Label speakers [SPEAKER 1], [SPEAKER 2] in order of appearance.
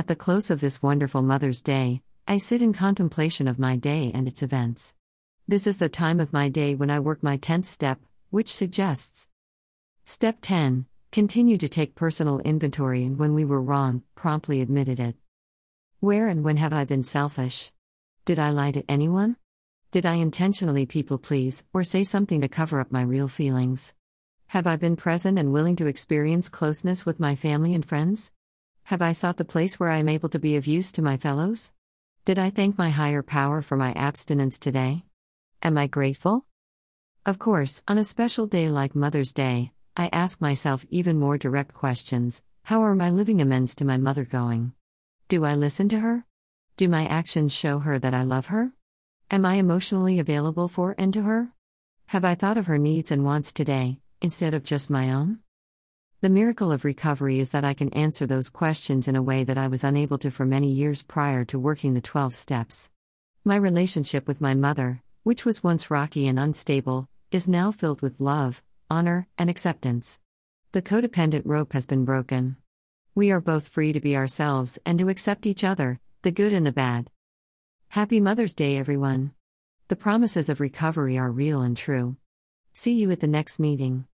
[SPEAKER 1] At the close of this wonderful Mother's Day, I sit in contemplation of my day and its events. This is the time of my day when I work my 10th step, which suggests Step 10 Continue to take personal inventory and when we were wrong, promptly admitted it. Where and when have I been selfish? Did I lie to anyone? Did I intentionally people please, or say something to cover up my real feelings? Have I been present and willing to experience closeness with my family and friends? Have I sought the place where I am able to be of use to my fellows? Did I thank my higher power for my abstinence today? Am I grateful? Of course, on a special day like Mother's Day, I ask myself even more direct questions How are my living amends to my mother going? Do I listen to her? Do my actions show her that I love her? Am I emotionally available for and to her? Have I thought of her needs and wants today, instead of just my own? The miracle of recovery is that I can answer those questions in a way that I was unable to for many years prior to working the 12 steps. My relationship with my mother, which was once rocky and unstable, is now filled with love, honor, and acceptance. The codependent rope has been broken. We are both free to be ourselves and to accept each other, the good and the bad. Happy Mother's Day, everyone. The promises of recovery are real and true. See you at the next meeting.